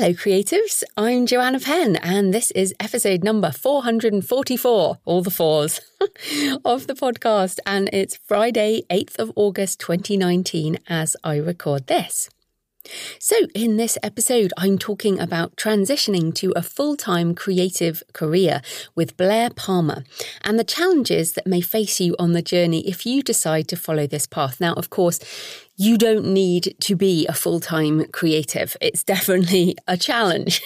Hello, creatives. I'm Joanna Penn, and this is episode number 444, all the fours, of the podcast. And it's Friday, 8th of August, 2019, as I record this. So, in this episode, I'm talking about transitioning to a full time creative career with Blaire Palmer and the challenges that may face you on the journey if you decide to follow this path. Now, of course, you don't need to be a full time creative. It's definitely a challenge.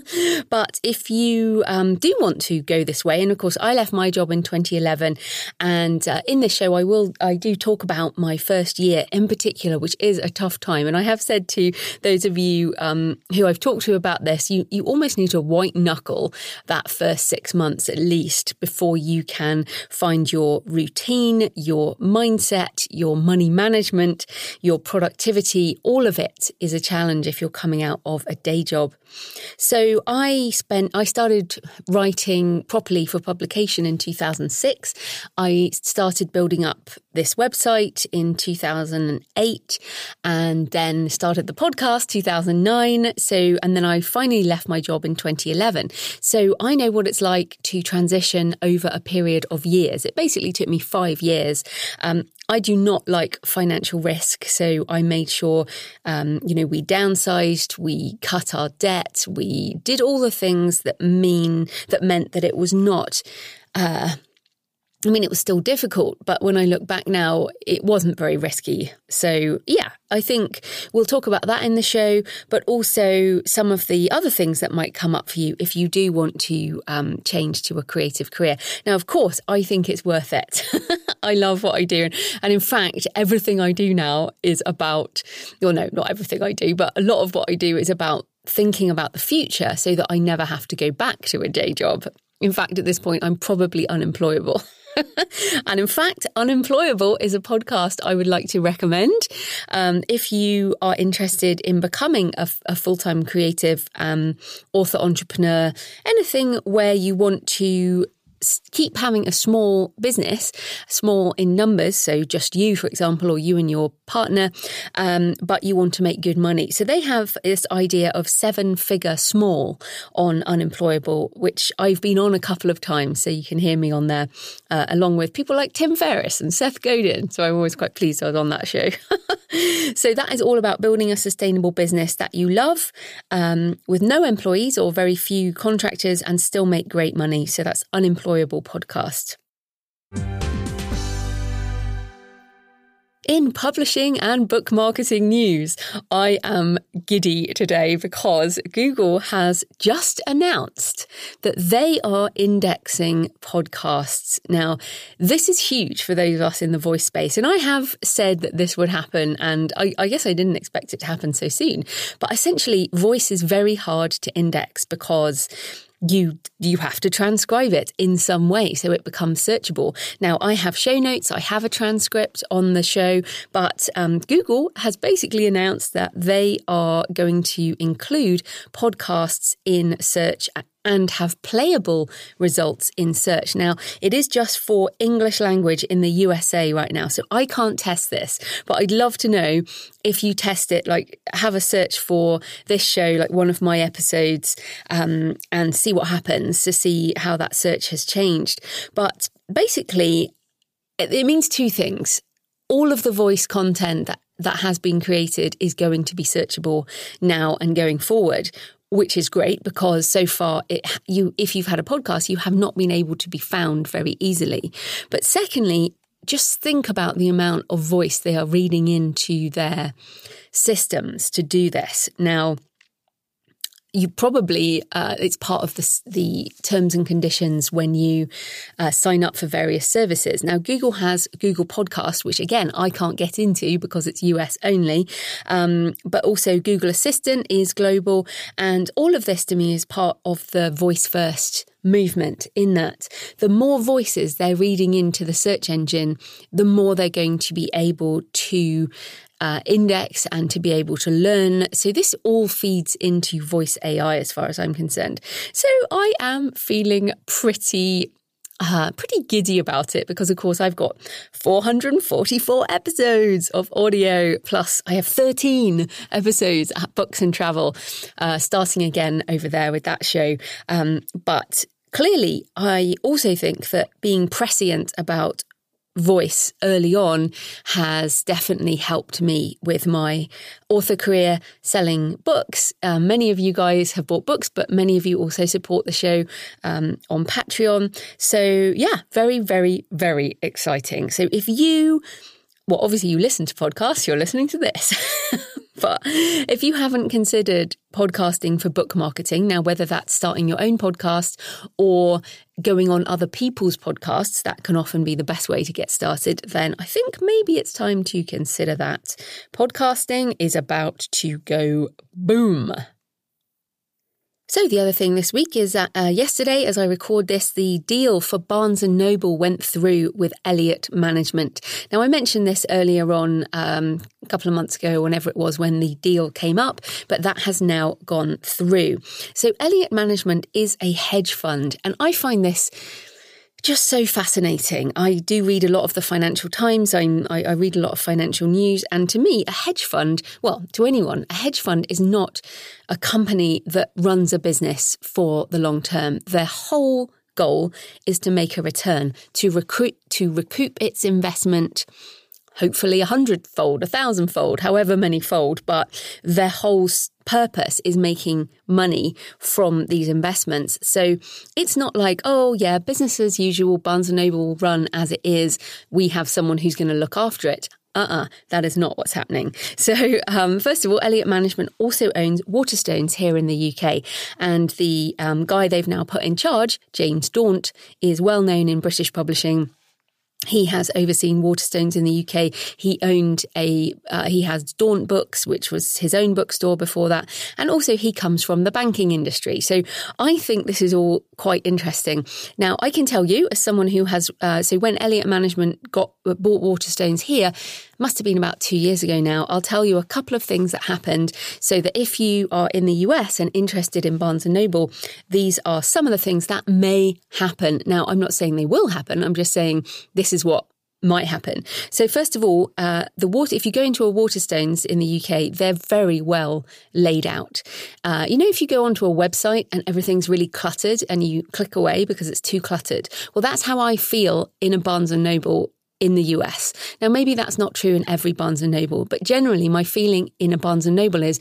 but if you um, do want to go this way, and of course, I left my job in 2011, and uh, in this show, I will I do talk about my first year in particular, which is a tough time. And I have said to those of you um, who I've talked to about this, you you almost need to white knuckle that first six months at least before you can find your routine, your mindset, your money management your productivity, all of it is a challenge if you're coming out of a day job. So I spent, I started writing properly for publication in 2006. I started building up this website in 2008 and then started the podcast 2009. So, and then I finally left my job in 2011. So I know what it's like to transition over a period of years. It basically took me five years. Um, I do not like financial risk. So I made sure, um, you know, we downsized, we cut our debt, we did all the things that mean, that meant that it was not, uh, I mean, it was still difficult, but when I look back now, it wasn't very risky. So, yeah, I think we'll talk about that in the show, but also some of the other things that might come up for you if you do want to um, change to a creative career. Now, of course, I think it's worth it. I love what I do. And in fact, everything I do now is about, well, no, not everything I do, but a lot of what I do is about thinking about the future so that I never have to go back to a day job. In fact, at this point, I'm probably unemployable. and in fact, Unemployable is a podcast I would like to recommend. Um, if you are interested in becoming a, a full time creative um, author, entrepreneur, anything where you want to keep having a small business, small in numbers, so just you, for example, or you and your partner, um, but you want to make good money. So they have this idea of seven figure small on unemployable, which I've been on a couple of times. So you can hear me on there, uh, along with people like Tim Ferriss and Seth Godin. So I'm always quite pleased I was on that show. so that is all about building a sustainable business that you love um, with no employees or very few contractors and still make great money. So that's unemployable Podcast. In publishing and book marketing news, I am giddy today because Google has just announced that they are indexing podcasts. Now, this is huge for those of us in the voice space. And I have said that this would happen, and I, I guess I didn't expect it to happen so soon. But essentially, voice is very hard to index because you you have to transcribe it in some way so it becomes searchable. Now I have show notes, I have a transcript on the show, but um, Google has basically announced that they are going to include podcasts in search and have playable results in search. Now, it is just for English language in the USA right now, so I can't test this, but I'd love to know if you test it, like have a search for this show, like one of my episodes, um, and see what happens to see how that search has changed. But basically, it, means two things. All of the voice content that that has been created is going to be searchable now and going forward which is great because so far it, you if you've had a podcast you have not been able to be found very easily. But secondly just think about the amount of voice they are reading into their systems to do this. Now you probably uh, it's part of the, the terms and conditions when you uh, sign up for various services. Now, Google has Google Podcast, which again I can't get into because it's US only, um, but also Google Assistant is global, and all of this to me is part of the voice first movement. In that, the more voices they're reading into the search engine, the more they're going to be able to uh, index and to be able to learn. So this all feeds into voice AI as far as I'm concerned. So I am feeling pretty uh, pretty giddy about it because, of course, I've got 444 episodes of audio, plus I have 13 episodes at Books and Travel, uh, starting again over there with that show. Um, but clearly, I also think that being prescient about voice early on has definitely helped me with my author career selling books. Um, many of you guys have bought books, but many of you also support the show um, on Patreon. So, yeah, very, very, very exciting. So, if you well, obviously, you listen to podcasts, you're listening to this. but if you haven't considered podcasting for book marketing, now, whether that's starting your own podcast or going on other people's podcasts, that can often be the best way to get started, then I think maybe it's time to consider that. Podcasting is about to go boom. So the other thing this week is that uh, yesterday, as I record this, the deal for Barnes and Noble went through with Elliott Management. Now I mentioned this earlier on um, a couple of months ago, whenever it was when the deal came up, but that has now gone through. So Elliott Management is a hedge fund, and I find this just so fascinating. I do read a lot of the Financial Times. I, I, read a lot of financial news. And to me, a hedge fund, well, to anyone, a hedge fund is not a company that runs a business for the long term. Their whole goal is to make a return, to recruit, to recoup its investment hopefully a hundredfold, a thousandfold, however many fold, but their whole purpose is making money from these investments. So it's not like, oh yeah, business as usual, Barnes and Noble run as it is. We have someone who's going to look after it. Uh-uh, that is not what's happening. So, um, first of all, Elliott Management also owns Waterstones here in the UK, and the um, guy they've now put in charge, James Daunt, is well known in British publishing he has overseen Waterstones in the UK. He owned a, uh, he has Daunt Books, which was his own bookstore before that. And also he comes from the banking industry. So I think this is all quite interesting. Now, I can tell you, as someone who has, uh, so when Elliott Management got bought Waterstones here, must have been about two years ago now. I'll tell you a couple of things that happened so that if you are in the US and interested in Barnes and Noble, these are some of the things that may happen. Now, I'm not saying they will happen. I'm just saying this is what might happen. So first of all, uh, the water. If you go into a Waterstones in the UK, they're very well laid out. Uh, you know, if you go onto a website and everything's really cluttered and you click away because it's too cluttered. Well, that's how I feel in a Barnes and Noble in the US. Now, maybe that's not true in every Barnes and Noble, but generally, my feeling in a Barnes and Noble is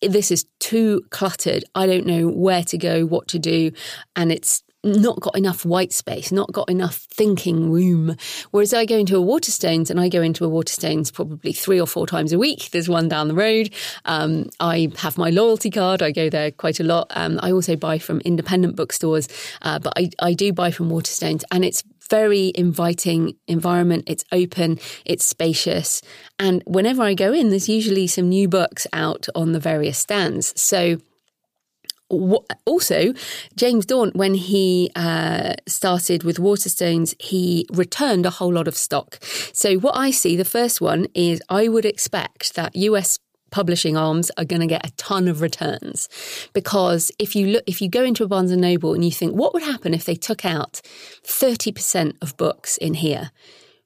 this is too cluttered. I don't know where to go, what to do, and it's not got enough white space, not got enough thinking room. Whereas I go into a Waterstones and I go into a Waterstones probably three or four times a week. There's one down the road. Um, I have my loyalty card. I go there quite a lot. Um, I also buy from independent bookstores, uh, but I, I do buy from Waterstones and it's very inviting environment. It's open, it's spacious. And whenever I go in, there's usually some new books out on the various stands. So also, James Daunt, when he uh, started with Waterstones, he returned a whole lot of stock. So, what I see, the first one is I would expect that US publishing arms are going to get a ton of returns. Because if you look if you go into a Barnes and Noble and you think what would happen if they took out 30% of books in here?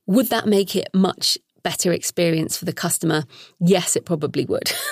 Would that make it much better experience for the customer? Yes it probably would.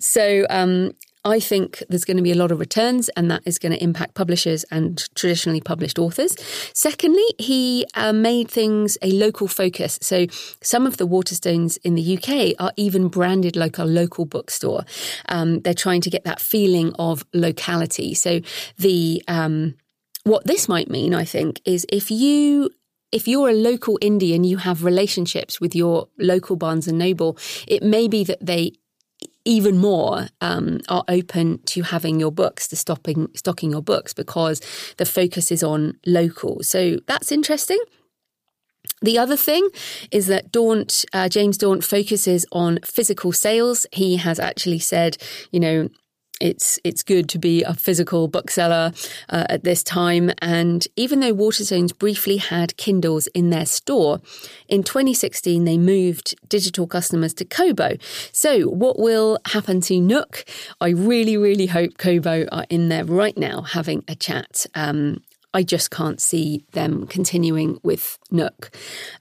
So um, I think there's going to be a lot of returns, and that is going to impact publishers and traditionally published authors. Secondly, he uh, made things a local focus. So some of the Waterstones in the UK are even branded like a local bookstore. Um, they're trying to get that feeling of locality. So the um, what this might mean, I think, is if you if you're a local indie and you have relationships with your local Barnes and Noble, it may be that they even more um, are open to having your books, to stopping stocking your books because the focus is on local. So that's interesting. The other thing is that Daunt, uh, James Daunt focuses on physical sales. He has actually said, you know, it's it's good to be a physical bookseller uh, at this time. And even though Waterstones briefly had Kindles in their store, in 2016 they moved digital customers to Kobo. So what will happen to Nook? I really, really hope Kobo are in there right now having a chat. Um, I just can't see them continuing with Nook.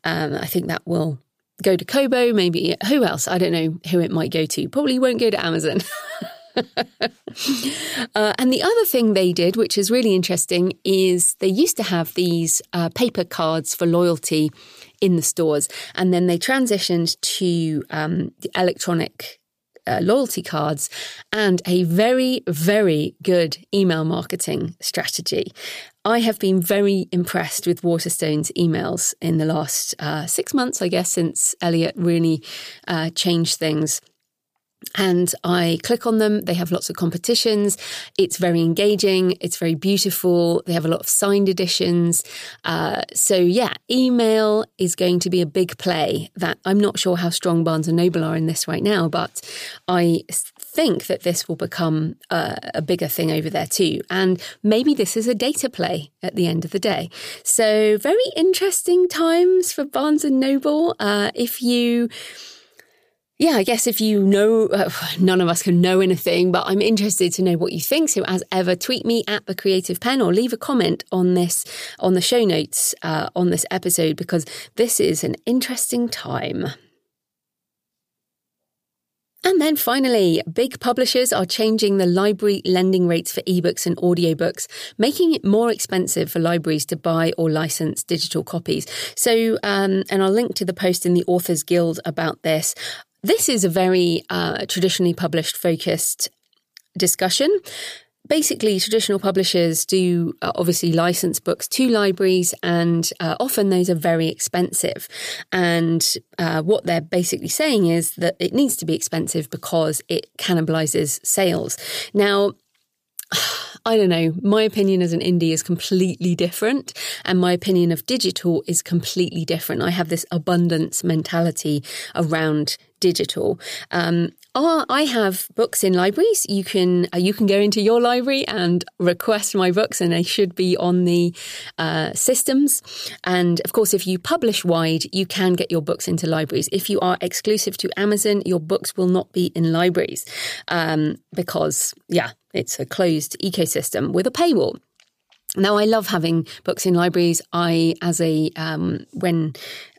Um, I think that will go to Kobo, maybe who else? I don't know who it might go to. Probably won't go to Amazon. uh, and the other thing they did, which is really interesting, is they used to have these uh, paper cards for loyalty in the stores, and then they transitioned to um, the electronic uh, loyalty cards and a very, very good email marketing strategy. I have been very impressed with Waterstone's emails in the last uh, six months, I guess, since Elliott really uh, changed things and I click on them. They have lots of competitions. It's very engaging. It's very beautiful. They have a lot of signed editions. Uh, so yeah, email is going to be a big play. That I'm not sure how strong Barnes and Noble are in this right now, but I think that this will become uh, a bigger thing over there too. And maybe this is a data play at the end of the day. So very interesting times for Barnes and Noble. Uh, if you yeah, I guess if you know, uh, none of us can know anything, but I'm interested to know what you think. So, as ever, tweet me at the Creative Penn or leave a comment on this on the show notes uh, on this episode because this is an interesting time. And then finally, big publishers are changing the library lending rates for ebooks and audiobooks, making it more expensive for libraries to buy or license digital copies. So, um, and I'll link to the post in the Authors Guild about this. This is a very uh, traditionally published focused discussion. Basically, traditional publishers do uh, obviously license books to libraries, and uh, often those are very expensive. And uh, what they're basically saying is that it needs to be expensive because it cannibalizes sales. Now, I don't know. My opinion as an indie is completely different, and my opinion of digital is completely different. I have this abundance mentality around digital. Um, I have books in libraries. You can uh, you can go into your library and request my books, and they should be on the uh, systems. And of course, if you publish wide, you can get your books into libraries. If you are exclusive to Amazon, your books will not be in libraries um, because, yeah, it's a closed ecosystem with a paywall. Now, I love having books in libraries. I, as a, um, when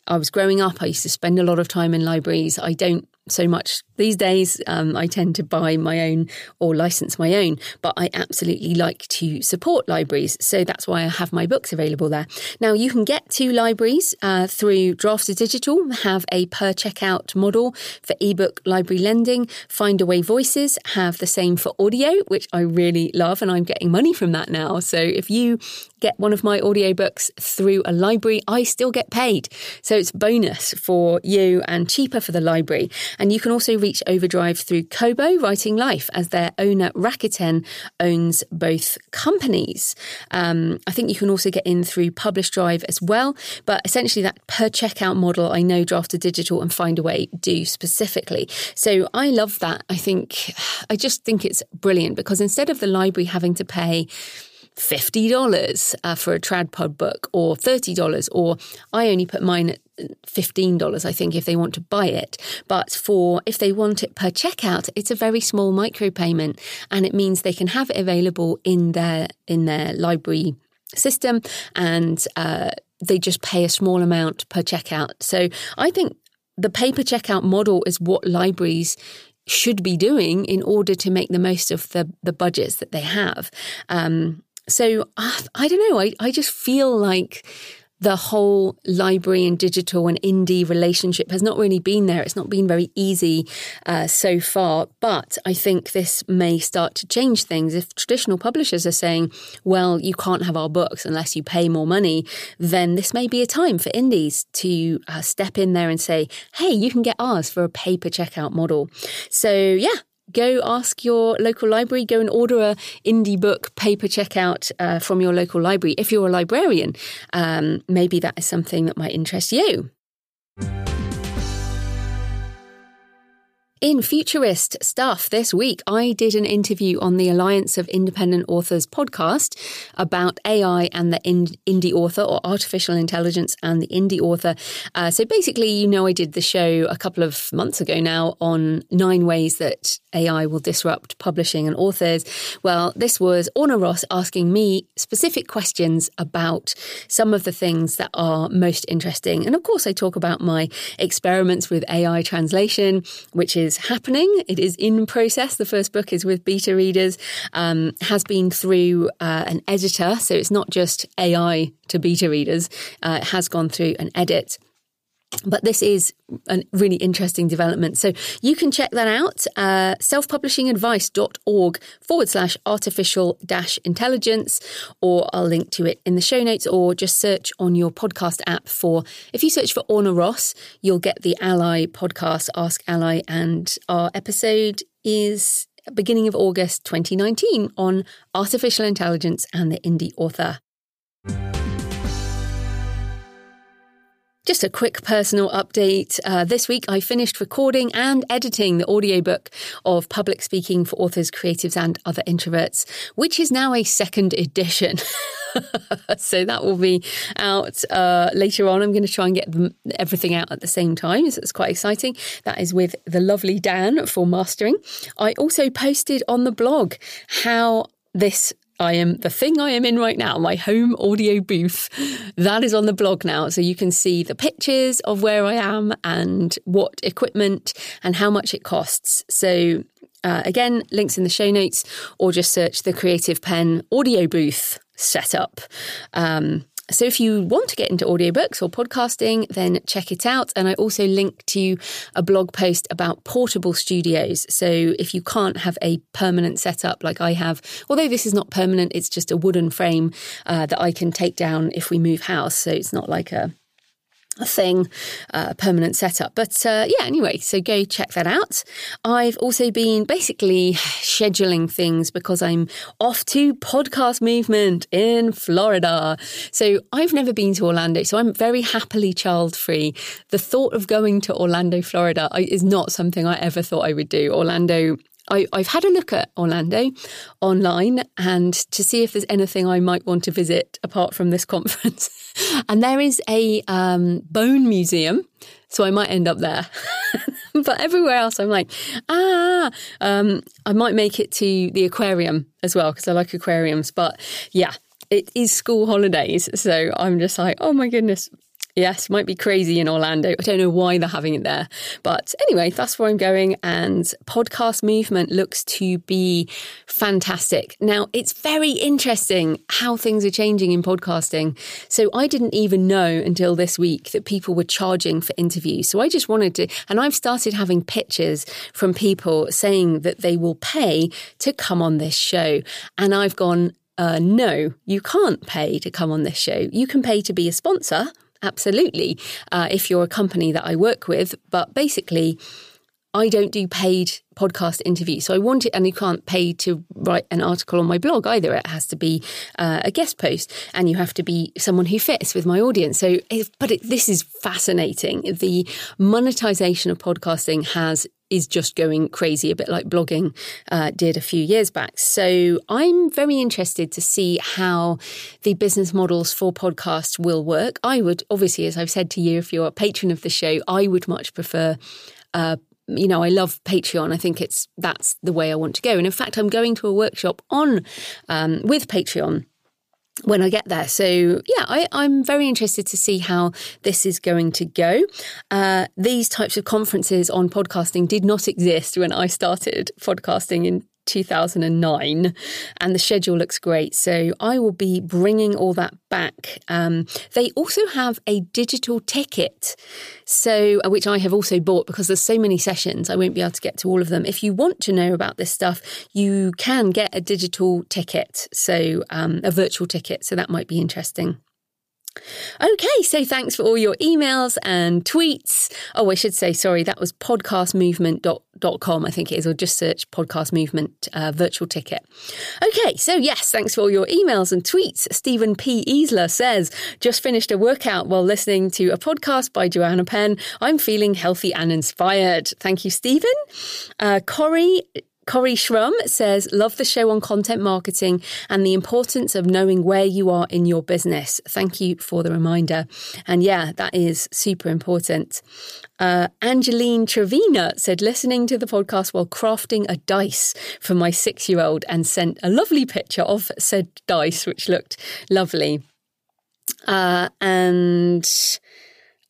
I was growing up, I used to spend a lot of time in libraries. I don't so much these days. Um, I tend to buy my own or license my own, but I absolutely like to support libraries. So that's why I have my books available there. Now, you can get to libraries uh, through Draft2Digital, have a per checkout model for ebook library lending. Find Findaway Voices have the same for audio, which I really love, and I'm getting money from that now. So if you get one of my audiobooks through a library, I still get paid. So it's bonus for you and cheaper for the library. And you can also reach Overdrive through Kobo Writing Life, as their owner Rakuten owns both companies. Um, I think you can also get in through Publish Drive as well. But essentially, that per checkout model, I know Draft2Digital and Findaway do specifically. So I love that. I think, I just think it's brilliant because instead of the library having to pay, $50 uh, for a tradpub book or $30 or I only put mine at $15 I think if they want to buy it but for if they want it per checkout it's a very small micropayment and it means they can have it available in their in their library system and uh, they just pay a small amount per checkout so I think the paper checkout model is what libraries should be doing in order to make the most of the the budgets that they have. Um, so uh, I don't know. I, I just feel like the whole library and digital and indie relationship has not really been there. It's not been very easy uh, so far. But I think this may start to change things. If traditional publishers are saying, well, you can't have our books unless you pay more money, then this may be a time for indies to uh, step in there and say, hey, you can get ours for a paper checkout model. So, yeah, go ask your local library, go and order a indie book paper checkout uh, from your local library. If you're a librarian, um, maybe that is something that might interest you. In futurist stuff this week, I did an interview on the Alliance of Independent Authors podcast about AI and the indie author or artificial intelligence and the indie author. Uh, so basically, you know, I did the show a couple of months ago now on nine ways that AI will disrupt publishing and authors. Well, this was Orna Ross asking me specific questions about some of the things that are most interesting. And of course, I talk about my experiments with AI translation, which is is happening. It is in process. The first book is with beta readers, um, has been through uh, an editor. So it's not just AI to beta readers, uh, it has gone through an edit. But this is a really interesting development. So you can check that out, uh, selfpublishingadvice.org forward slash artificial dash intelligence, or I'll link to it in the show notes, or just search on your podcast app for, if you search for Orna Ross, you'll get the ALLi podcast, Ask ALLi, and our episode is beginning of August 2019 on artificial intelligence and the indie author. Just a quick personal update. Uh, this week, I finished recording and editing the audiobook of Public Speaking for Authors, Creatives, and Other Introverts, which is now a second edition. so that will be out uh, later on. I'm going to try and get them, everything out at the same time. So it's quite exciting. That is with the lovely Dan for mastering. I also posted on the blog how this I am the thing I am in right now, my home audio booth. That is on the blog now. So you can see the pictures of where I am and what equipment and how much it costs. So uh, again, links in the show notes or just search the Creative Penn audio booth setup. Um, so if you want to get into audiobooks or podcasting, then check it out. And I also link to a blog post about portable studios. So if you can't have a permanent setup like I have, although this is not permanent, it's just a wooden frame uh, that I can take down if we move house. So it's not like a a thing, uh, permanent setup. But uh, yeah, anyway, so go check that out. I've also been basically scheduling things because I'm off to podcast movement in Florida. So I've never been to Orlando, so I'm very happily child free. The thought of going to Orlando, Florida is not something I ever thought I would do. Orlando I, have had a look at Orlando online and to see if there's anything I might want to visit apart from this conference. and there is a um, bone museum, so I might end up there. but everywhere else, I'm like, ah, um, I might make it to the aquarium as well because I like aquariums. But yeah, it is school holidays. So I'm just like, oh my goodness, Yes, might be crazy in Orlando. I don't know why they're having it there. But anyway, that's where I'm going. And podcast movement looks to be fantastic. Now, it's very interesting how things are changing in podcasting. So I didn't even know until this week that people were charging for interviews. So I just wanted to, and I've started having pictures from people saying that they will pay to come on this show. And I've gone, uh, no, you can't pay to come on this show. You can pay to be a sponsor Absolutely. Uh, if you're a company that I work with, but basically, I don't do paid podcast interviews. So I want it, and you can't pay to write an article on my blog either. It has to be uh, a guest post, and you have to be someone who fits with my audience. So, but it, this is fascinating. The monetization of podcasting has is just going crazy, a bit like blogging uh, did a few years back. So I'm very interested to see how the business models for podcasts will work. I would, obviously, as I've said to you, if you're a patron of the show, I would much prefer. Uh, you know, I love Patreon. I think it's that's the way I want to go. And in fact, I'm going to a workshop on um, with Patreon when I get there. So, yeah, I, am very interested to see how this is going to go. Uh, these types of conferences on podcasting did not exist when I started podcasting in 2009 and the schedule looks great. So i will be bringing all that back. Um, they also have a digital ticket so uh, which i have also bought because there's so many sessions. I won't be able to get to all of them. If you want to know about this stuff you can get a digital ticket so um, a virtual ticket so that might be interesting Okay, so thanks for all your emails and tweets. Oh, I should say, sorry, that was podcastmovement.com, I think it is, or just search podcast movement uh, virtual ticket. Okay, so yes, thanks for all your emails and tweets. Stephen P. Easler says, just finished a workout while listening to a podcast by Joanna Penn. I'm feeling healthy and inspired. Thank you, Stephen. Uh, Corey Corey Shrum says, Love the show on content marketing and the importance of knowing where you are in your business. Thank you for the reminder. And yeah, that is super important. Uh, Angeline Trevena said, listening to the podcast while crafting a dice for my six year old and sent a lovely picture of said dice, which looked lovely. Uh, and.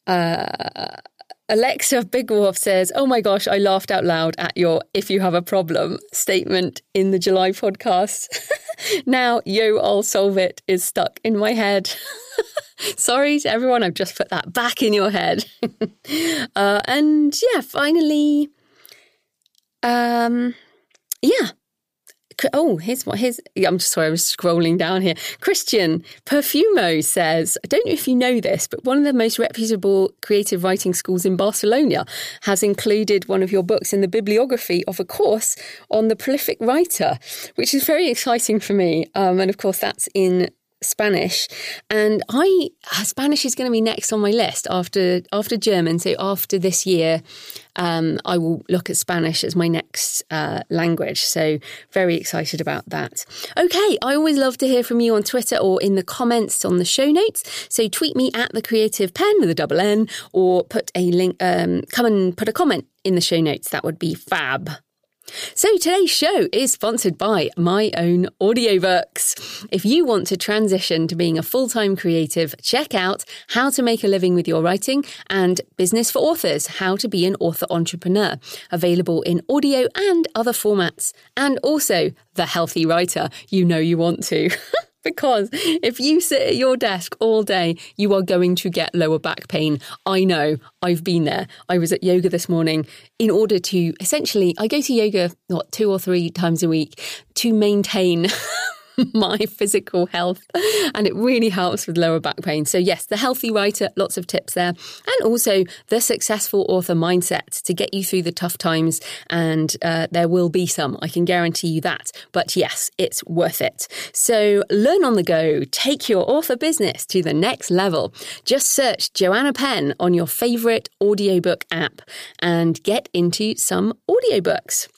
Uh, Alexa Big Wolf says, Oh my gosh, I laughed out loud at your if you have a problem statement in the July podcast. now, yo, I'll solve it is stuck in my head. Sorry to everyone, I've just put that back in your head. uh, and yeah, finally, um, yeah, Oh, here's what his. I'm just sorry, I was scrolling down here. Christian Perfumo says, I don't know if you know this, but one of the most reputable creative writing schools in Barcelona has included one of your books in the bibliography of a course on the prolific writer, which is very exciting for me. Um, and of course, that's in Spanish, and I Spanish is going to be next on my list after after German. So after this year, um, I will look at Spanish as my next uh, language. So very excited about that. Okay, I always love to hear from you on Twitter or in the comments on the show notes. So tweet me at the Creative Penn with a double N, or put a link. Um, come and put a comment in the show notes. That would be fab. So today's show is sponsored by My Own Audiobooks. If you want to transition to being a full-time creative, check out How to Make a Living with Your Writing and Business for Authors, How to Be an Author Entrepreneur, available in audio and other formats, and also The Healthy Writer, you know you want to. because if you sit at your desk all day, you are going to get lower back pain. I know, I've been there. I was at yoga this morning in order to essentially, I go to yoga, what, two or three times a week to maintain my physical health and it really helps with lower back pain. So, yes, the healthy writer, lots of tips there. And also the successful author mindset to get you through the tough times. And uh, there will be some, I can guarantee you that. But yes, it's worth it. So, learn on the go, take your author business to the next level. Just search Joanna Penn on your favorite audiobook app and get into some audiobooks.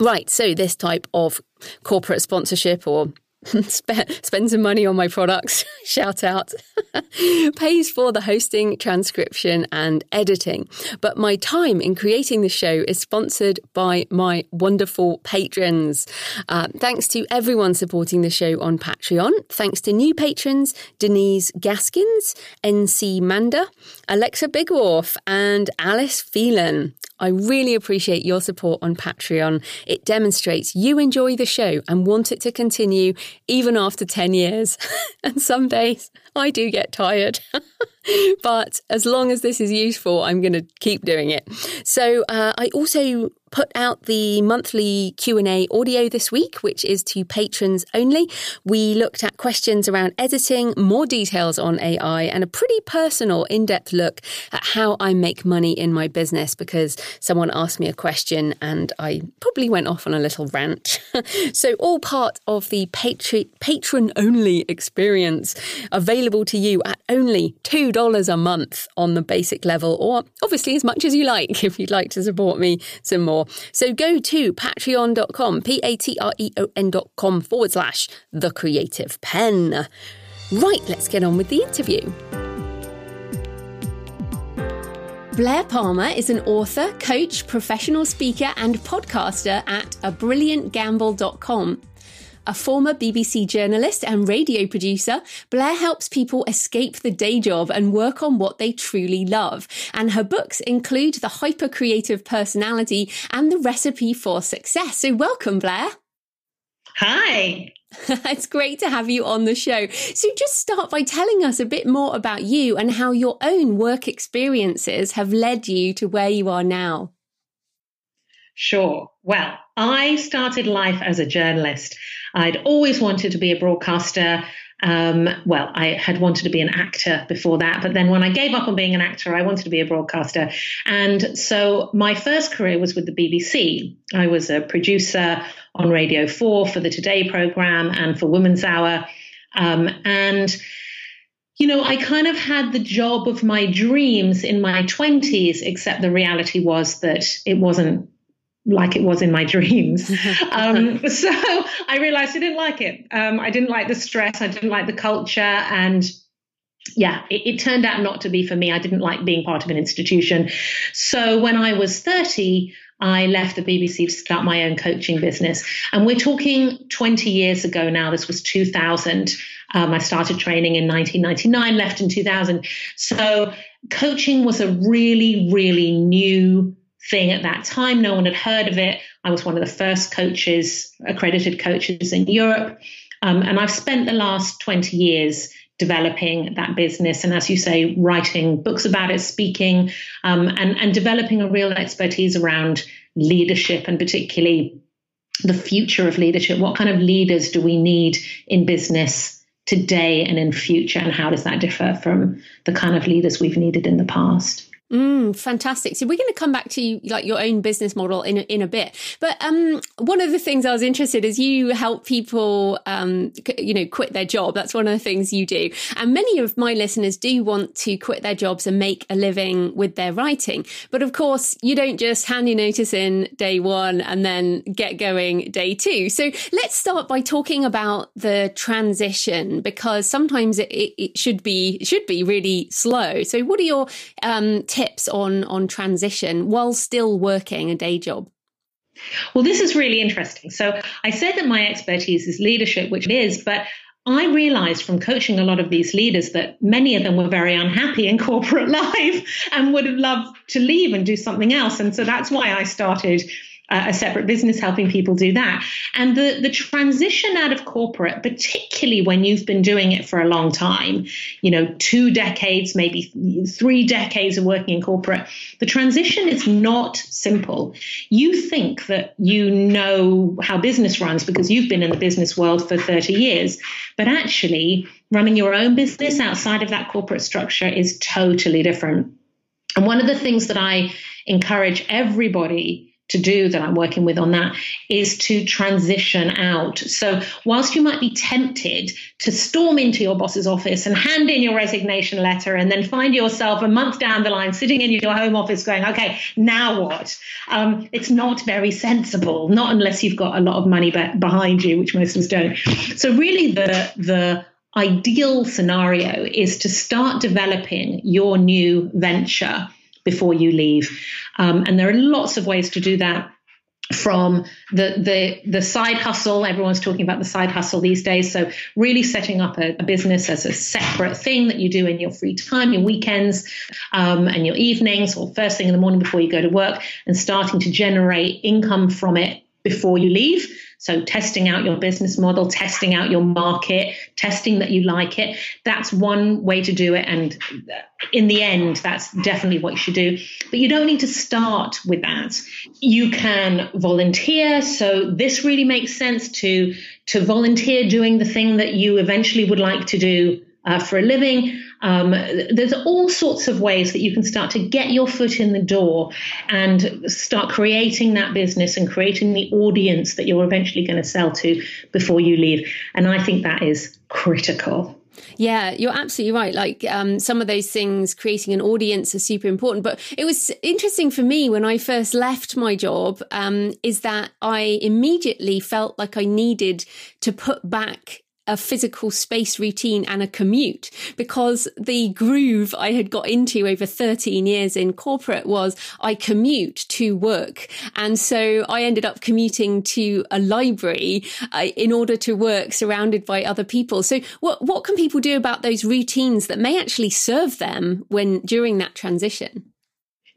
Right, so this type of corporate sponsorship or spend some money on my products, shout out, pays for the hosting, transcription, and editing. But my time in creating the show is sponsored by my wonderful patrons. Uh, thanks to everyone supporting the show on Patreon. Thanks to new patrons Denise Gaskins, NC Manda, Alexa Bigwolf, and Alice Phelan. I really appreciate your support on Patreon. It demonstrates you enjoy the show and want it to continue even after 10 years. and some days I do get tired. but as long as this is useful, I'm going to keep doing it. So uh, I also put out the monthly Q&A audio this week, which is to patrons only. We looked at questions around editing, more details on AI, and a pretty personal, in-depth look at how I make money in my business because someone asked me a question and I probably went off on a little rant. so all part of the patron-only experience available to you at only $2 a month on the basic level, or obviously as much as you like if you'd like to support me some more. So go to patreon.com, P A T R E O N.com forward slash the creative penn. Right, let's get on with the interview. Blaire Palmer is an author, coach, professional speaker, and podcaster at abrilliantgamble.com. A former BBC journalist and radio producer, Blaire helps people escape the day job and work on what they truly love. And her books include The Hyper Creative Personality and The Recipe for Success. So, welcome, Blaire. Hi. it's great to have you on the show. So, just start by telling us a bit more about you and how your own work experiences have led you to where you are now. Sure. Well, I started life as a journalist. I'd always wanted to be a broadcaster. Um, well, I had wanted to be an actor before that, but then when I gave up on being an actor, I wanted to be a broadcaster. And so my first career was with the BBC. I was a producer on Radio 4 for the Today programme and for Woman's Hour. Um, and you know, I kind of had the job of my dreams in my 20s, except the reality was that it wasn't like it was in my dreams. um, so I realized I didn't like it. Um, I didn't like the stress. I didn't like the culture. And yeah, it, it, turned out not to be for me. I didn't like being part of an institution. So when I was 30, I left the BBC to start my own coaching business. And we're talking 20 years ago now. This was 2000. Um, I started training in 1999, left in 2000. So coaching was a really, really new thing at that time. No one had heard of it. I was one of the first coaches, accredited coaches in Europe. Um, and I've spent the last 20 years developing that business. And as you say, writing books about it, speaking, um, and, and developing a real expertise around leadership and particularly the future of leadership. What kind of leaders do we need in business today and in future? And how does that differ from the kind of leaders we've needed in the past? Mm, fantastic. So we're going to come back to like your own business model in a, in a bit. But um, one of the things I was interested is you help people, um, you know, quit their job. That's one of the things you do. And many of my listeners do want to quit their jobs and make a living with their writing. But of course, you don't just hand your notice in day one and then get going day two. So let's start by talking about the transition because sometimes it, it should be should be really slow. So what are your um, on on transition while still working a day job? Well, this is really interesting. So I said that my expertise is leadership, which it is, but I realized from coaching a lot of these leaders that many of them were very unhappy in corporate life and would have loved to leave and do something else. And so that's why I started a separate business helping people do that. And the, the transition out of corporate, particularly when you've been doing it for a long time, you know, two decades, maybe three decades of working in corporate, the transition is not simple. You think that you know how business runs because you've been in the business world for 30 years, but actually, running your own business outside of that corporate structure is totally different. And one of the things that I encourage everybody to do that I'm working with on that is to transition out. So, whilst you might be tempted to storm into your boss's office and hand in your resignation letter and then find yourself a month down the line sitting in your home office going, okay, now what? Um, it's not very sensible, not unless you've got a lot of money behind you, which most of us don't. So, really, the, the ideal scenario is to start developing your new venture before you leave. Um, and there are lots of ways to do that from the the the side hustle everyone's talking about the side hustle these days so really setting up a, a business as a separate thing that you do in your free time your weekends um, and your evenings or first thing in the morning before you go to work and starting to generate income from it before you leave so, testing out your business model, testing out your market, testing that you like it. That's one way to do it. And in the end, that's definitely what you should do. But you don't need to start with that. You can volunteer. So, this really makes sense to, to volunteer doing the thing that you eventually would like to do uh, for a living. Um, there's all sorts of ways that you can start to get your foot in the door and start creating that business and creating the audience that you're eventually going to sell to before you leave. And I think that is critical. Yeah, you're absolutely right. Like um, some of those things, creating an audience is super important. But it was interesting for me when I first left my job, um, is that I immediately felt like I needed to put back a physical space routine and a commute because the groove I had got into over 13 years in corporate was I commute to work. And so I ended up commuting to a library uh, in order to work surrounded by other people. So what, what can people do about those routines that may actually serve them when during that transition?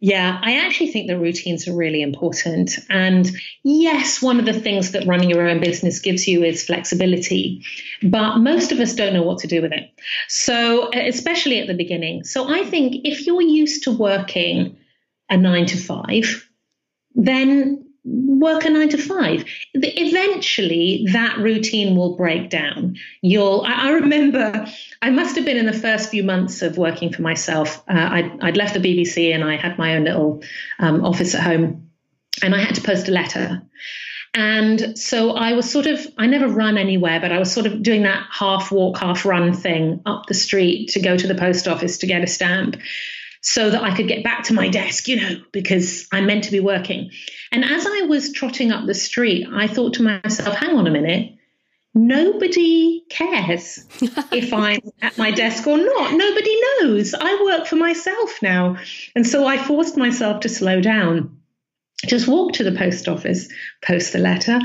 Yeah, I actually think the routines are really important. And yes, one of the things that running your own business gives you is flexibility, but most of us don't know what to do with it. So, especially at the beginning. So, I think if you're used to working a nine to five, then work a nine to five. Eventually, that routine will break down. You'll. I, I remember. I must have been in the first few months of working for myself. Uh, I'd, I'd, left the BBC and I had my own little um, office at home, and I had to post a letter. And so I was sort of, I never run anywhere, but I was sort of doing that half walk, half run thing up the street to go to the post office to get a stamp so that I could get back to my desk, you know, because I'm meant to be working. And as I was trotting up the street, I thought to myself, hang on a minute. Nobody cares if I'm at my desk or not. Nobody knows. I work for myself now. And so I forced myself to slow down. Just walk to the post office, post the letter,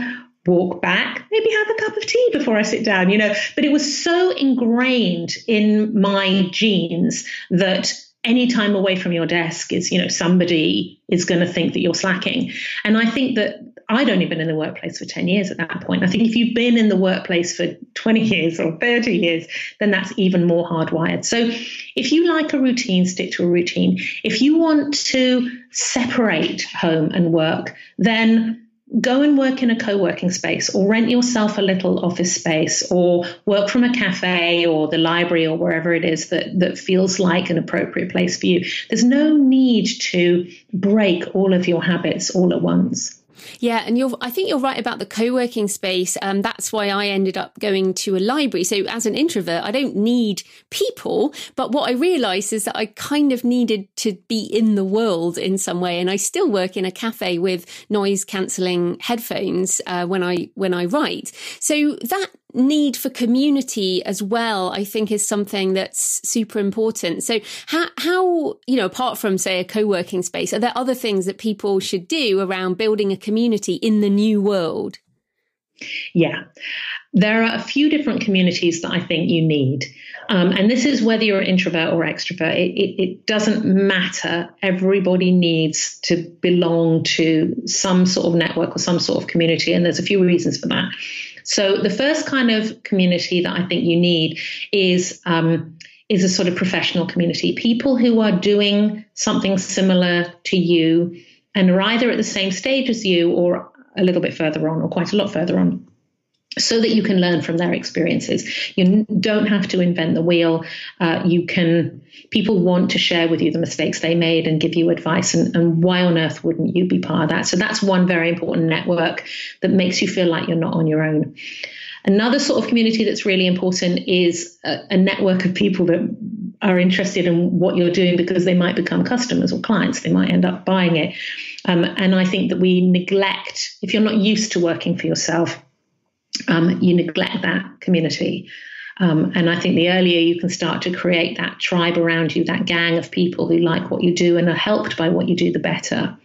walk back, maybe have a cup of tea before I sit down, you know. But it was so ingrained in my genes that any time away from your desk is, you know, somebody is going to think that you're slacking. And I think that I'd only been in the workplace for 10 years at that point. I think if you've been in the workplace for 20 years or 30 years, then that's even more hardwired. So if you like a routine, stick to a routine. If you want to separate home and work, then go and work in a co-working space or rent yourself a little office space or work from a cafe or the library or wherever it is that, that feels like an appropriate place for you. There's no need to break all of your habits all at once. Yeah, and you're I think you're right about the co-working space. Um, that's why I ended up going to a library. So as an introvert, I don't need people, but what I realized is that I kind of needed to be in the world in some way. And I still work in a cafe with noise cancelling headphones uh, when I when I write. So that need for community as well, I think is something that's super important. So how, how, you know, apart from say a co-working space, are there other things that people should do around building a community in the new world? Yeah, there are a few different communities that I think you need. Um, and this is whether you're an introvert or extrovert, it, it, it, doesn't matter. Everybody needs to belong to some sort of network or some sort of community. And there's a few reasons for that. So the first kind of community that I think you need is um, is a sort of professional community, people who are doing something similar to you and are either at the same stage as you or a little bit further on or quite a lot further on so that you can learn from their experiences. You don't have to invent the wheel. Uh, you can, people want to share with you the mistakes they made and give you advice. And, and why on earth wouldn't you be part of that? So that's one very important network that makes you feel like you're not on your own. Another sort of community that's really important is a, a network of people that are interested in what you're doing because they might become customers or clients. They might end up buying it. Um, and I think that we neglect, if you're not used to working for yourself, um, you neglect that community. Um, and I think the earlier you can start to create that tribe around you, that gang of people who like what you do and are helped by what you do, the better.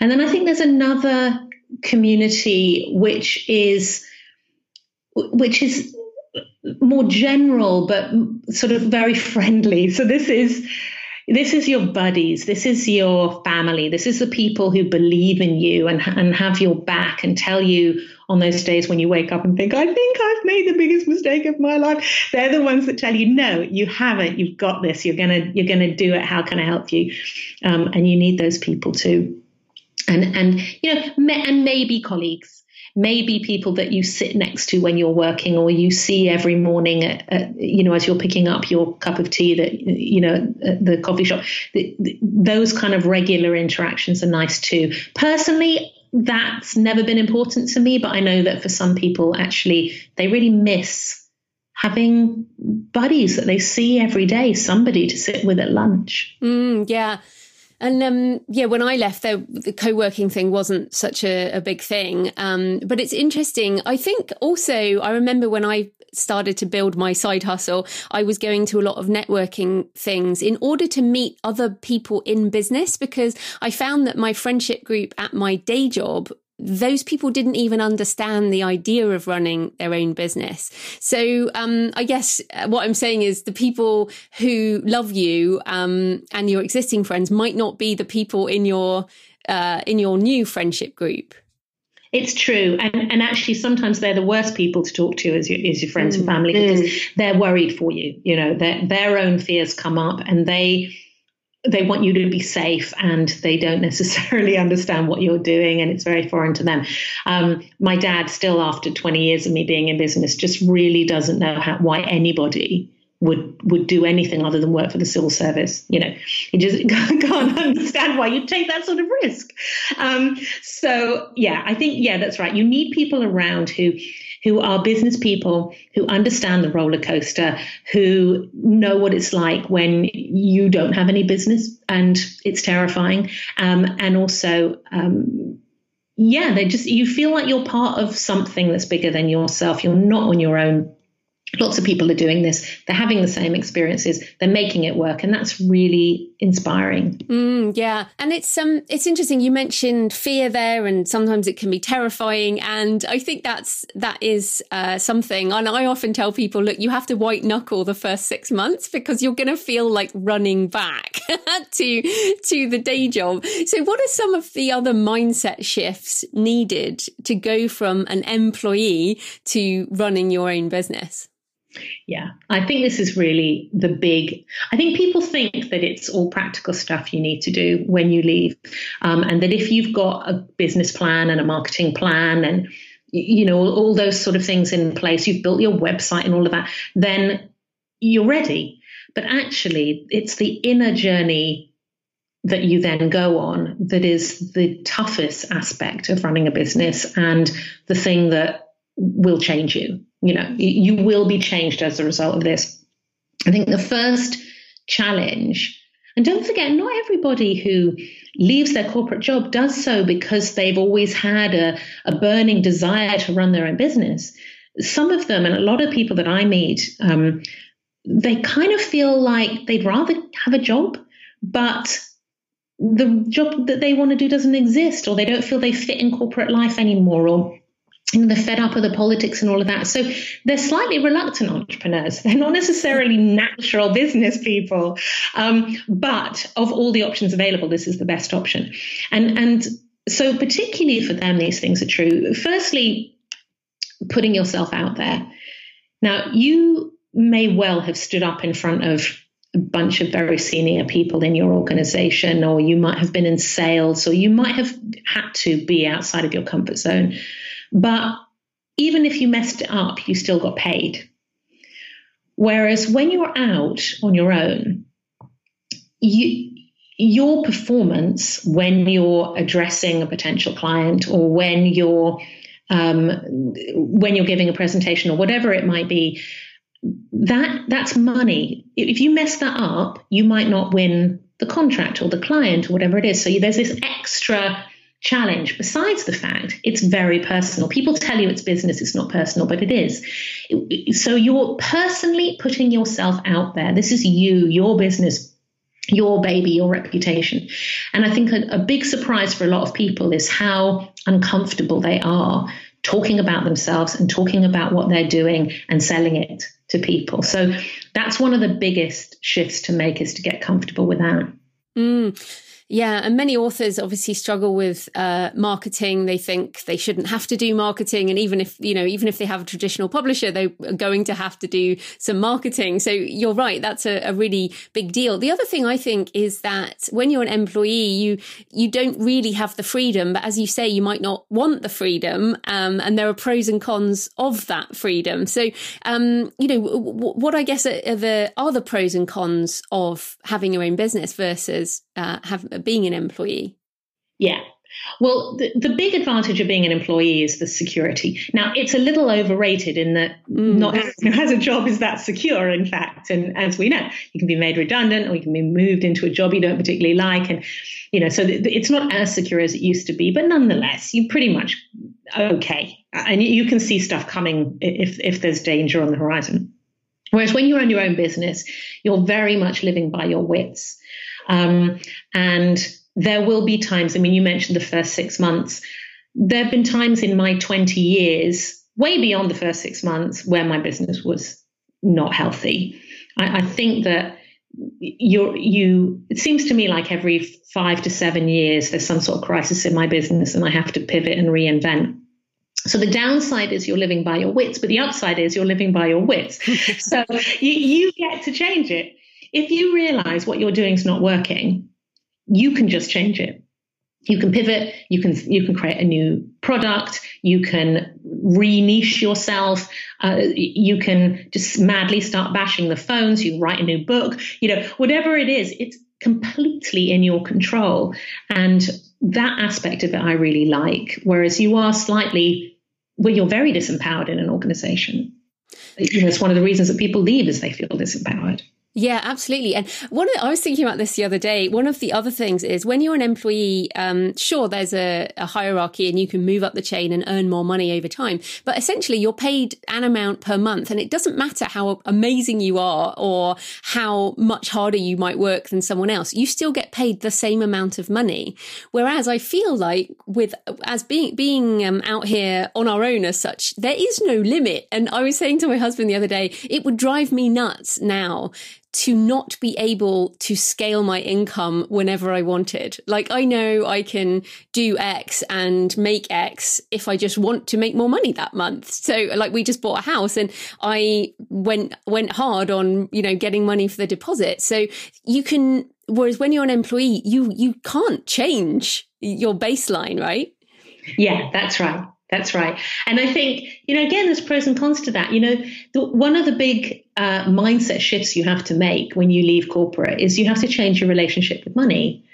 And then I think there's another community which is which is more general but sort of very friendly. So this is this is your buddies, this is your family, this is the people who believe in you and, and have your back and tell you on those days when you wake up and think, I think I've made the biggest mistake of my life. They're the ones that tell you, no, you haven't. You've got this. You're gonna you're gonna do it. How can I help you? Um, and you need those people too. And and you know, and maybe colleagues maybe people that you sit next to when you're working or you see every morning at, at, you know as you're picking up your cup of tea that you know at the coffee shop the, the, those kind of regular interactions are nice too personally that's never been important to me but i know that for some people actually they really miss having buddies that they see every day somebody to sit with at lunch. Mm, yeah and um, yeah, when I left, the, the co-working thing wasn't such a, a big thing. Um, but it's interesting. I think also I remember when I started to build my side hustle, I was going to a lot of networking things in order to meet other people in business because I found that my friendship group at my day job those people didn't even understand the idea of running their own business. So um, I guess uh, what I'm saying is the people who love you um, and your existing friends might not be the people in your uh, in your new friendship group. It's true, and and actually sometimes they're the worst people to talk to as your as your friends mm. and family because mm. they're worried for you. You know, their their own fears come up, and they they want you to be safe and they don't necessarily understand what you're doing and it's very foreign to them. Um, my dad, still after 20 years of me being in business, just really doesn't know how, why anybody would would do anything other than work for the civil service. You know, he just can't understand why you take that sort of risk. Um, so yeah, I think yeah, that's right. You need people around who who are business people who understand the roller coaster, who know what it's like when you don't have any business and it's terrifying, um, and also. Um, yeah, they just you feel like you're part of something that's bigger than yourself. You're not on your own lots of people are doing this. They're having the same experiences. They're making it work and that's really inspiring. Mm, yeah. And it's um it's interesting. You mentioned fear there and sometimes it can be terrifying. And i think that's that is uh, something. And i often tell people look you have to white knuckle the first six months because you're going to feel like running back to to the day job. So what are some of the other mindset shifts needed to go from an employee to running your own business yeah, I think this is really the big. I think people think that it's all practical stuff you need to do when you leave, um, and that if you've got a business plan and a marketing plan and you know all, all those sort of things in place, you've built your website and all of that, then you're ready. But actually, it's the inner journey that you then go on that is the toughest aspect of running a business and the thing that will change you you know, you will be changed as a result of this. I think the first challenge, and don't forget, not everybody who leaves their corporate job does so because they've always had a, a burning desire to run their own business. Some of them, and a lot of people that I meet, um, they kind of feel like they'd rather have a job, but the job that they want to do doesn't exist, or they don't feel they fit in corporate life anymore, or you know, they're fed up of the politics and all of that. So they're slightly reluctant entrepreneurs. They're not necessarily natural business people. Um, but of all the options available, this is the best option. And, and so particularly for them, these things are true. Firstly, putting yourself out there. Now, you may well have stood up in front of a bunch of very senior people in your organization, or you might have been in sales, or you might have had to be outside of your comfort zone. But even if you messed it up, you still got paid. Whereas when you're out on your own, you, your performance when you're addressing a potential client or when you're um, when you're giving a presentation or whatever it might be, that that's money. If you mess that up, you might not win the contract or the client or whatever it is. So there's this extra challenge, besides the fact it's very personal. People tell you it's business, it's not personal, but it is. So you're personally putting yourself out there. This is you, your business, your baby, your reputation. And I think a, a big surprise for a lot of people is how uncomfortable they are talking about themselves and talking about what they're doing and selling it to people. So that's one of the biggest shifts to make is to get comfortable with that. Mm. Yeah, and many authors obviously struggle with uh, marketing. They think they shouldn't have to do marketing, and even if you know, even if they have a traditional publisher, they are going to have to do some marketing. So you're right; that's a, a really big deal. The other thing I think is that when you're an employee, you you don't really have the freedom, but as you say, you might not want the freedom, um, and there are pros and cons of that freedom. So, um, you know, w- w- what I guess are the are the pros and cons of having your own business versus uh, have being an employee? Yeah. Well, the, the big advantage of being an employee is the security. Now, it's a little overrated in that mm. not everyone who has a job is that secure, in fact. And as we know, you can be made redundant or you can be moved into a job you don't particularly like. And, you know, so it's not as secure as it used to be, but nonetheless, you're pretty much okay. And you can see stuff coming if, if there's danger on the horizon. Whereas when you run your own business, you're very much living by your wits. Um, and there will be times, I mean, you mentioned the first six months. There have been times in my 20 years, way beyond the first six months, where my business was not healthy. I, I think that you're, you, it seems to me like every five to seven years, there's some sort of crisis in my business and I have to pivot and reinvent. So the downside is you're living by your wits, but the upside is you're living by your wits. so you, you get to change it if you realize what you're doing is not working, you can just change it. You can pivot, you can you can create a new product, you can re-niche yourself, uh, you can just madly start bashing the phones, you write a new book, you know, whatever it is, it's completely in your control. And that aspect of it I really like. Whereas you are slightly, well, you're very disempowered in an organization. You know, it's one of the reasons that people leave is they feel disempowered. Yeah, absolutely. And one of, I was thinking about this the other day. One of the other things is when you're an employee, um, sure, there's a, a, hierarchy and you can move up the chain and earn more money over time. But essentially, you're paid an amount per month, and it doesn't matter how amazing you are or how much harder you might work than someone else. You still get paid the same amount of money. Whereas I feel like with as being being um, out here on our own as such, there is no limit. And I was saying to my husband the other day, it would drive me nuts now to not be able to scale my income whenever I wanted. Like I know I can do X and make X if I just want to make more money that month. So like we just bought a house and I went went hard on, you know, getting money for the deposit. So you can whereas when you're an employee, you you can't change your baseline, right? Yeah, that's right. That's right. And I think, you know, again, there's pros and cons to that. You know, the, one of the big uh, mindset shifts you have to make when you leave corporate is you have to change your relationship with money.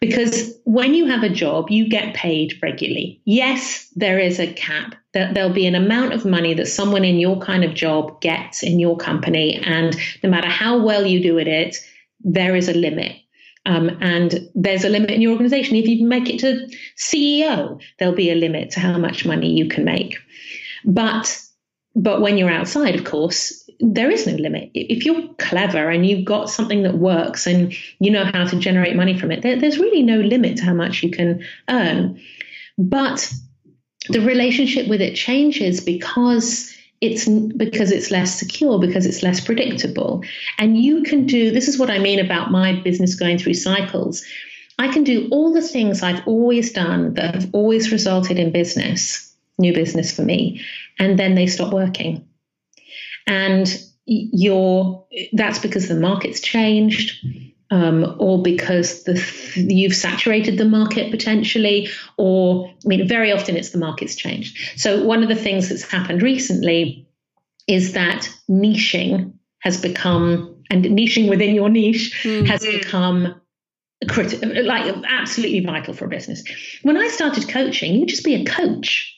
Because when you have a job, you get paid regularly. Yes, there is a cap. That there'll be an amount of money that someone in your kind of job gets in your company. And no matter how well you do at it, there is a limit. Um, and there's a limit in your organization. If you make it to CEO, there'll be a limit to how much money you can make. But but when you're outside, of course, there is no limit. If you're clever and you've got something that works and you know how to generate money from it, there, there's really no limit to how much you can earn. But the relationship with it changes because it's because it's less secure, because it's less predictable. And you can do this is what I mean about my business going through cycles. I can do all the things I've always done that have always resulted in business, new business for me, and then they stop working. And you're that's because the market's changed um, or because the, you've saturated the market potentially, or I mean, very often it's the market's changed. So one of the things that's happened recently is that niching has become, and niching within your niche mm-hmm. has become critical, like absolutely vital for a business. When I started coaching, you just be a coach.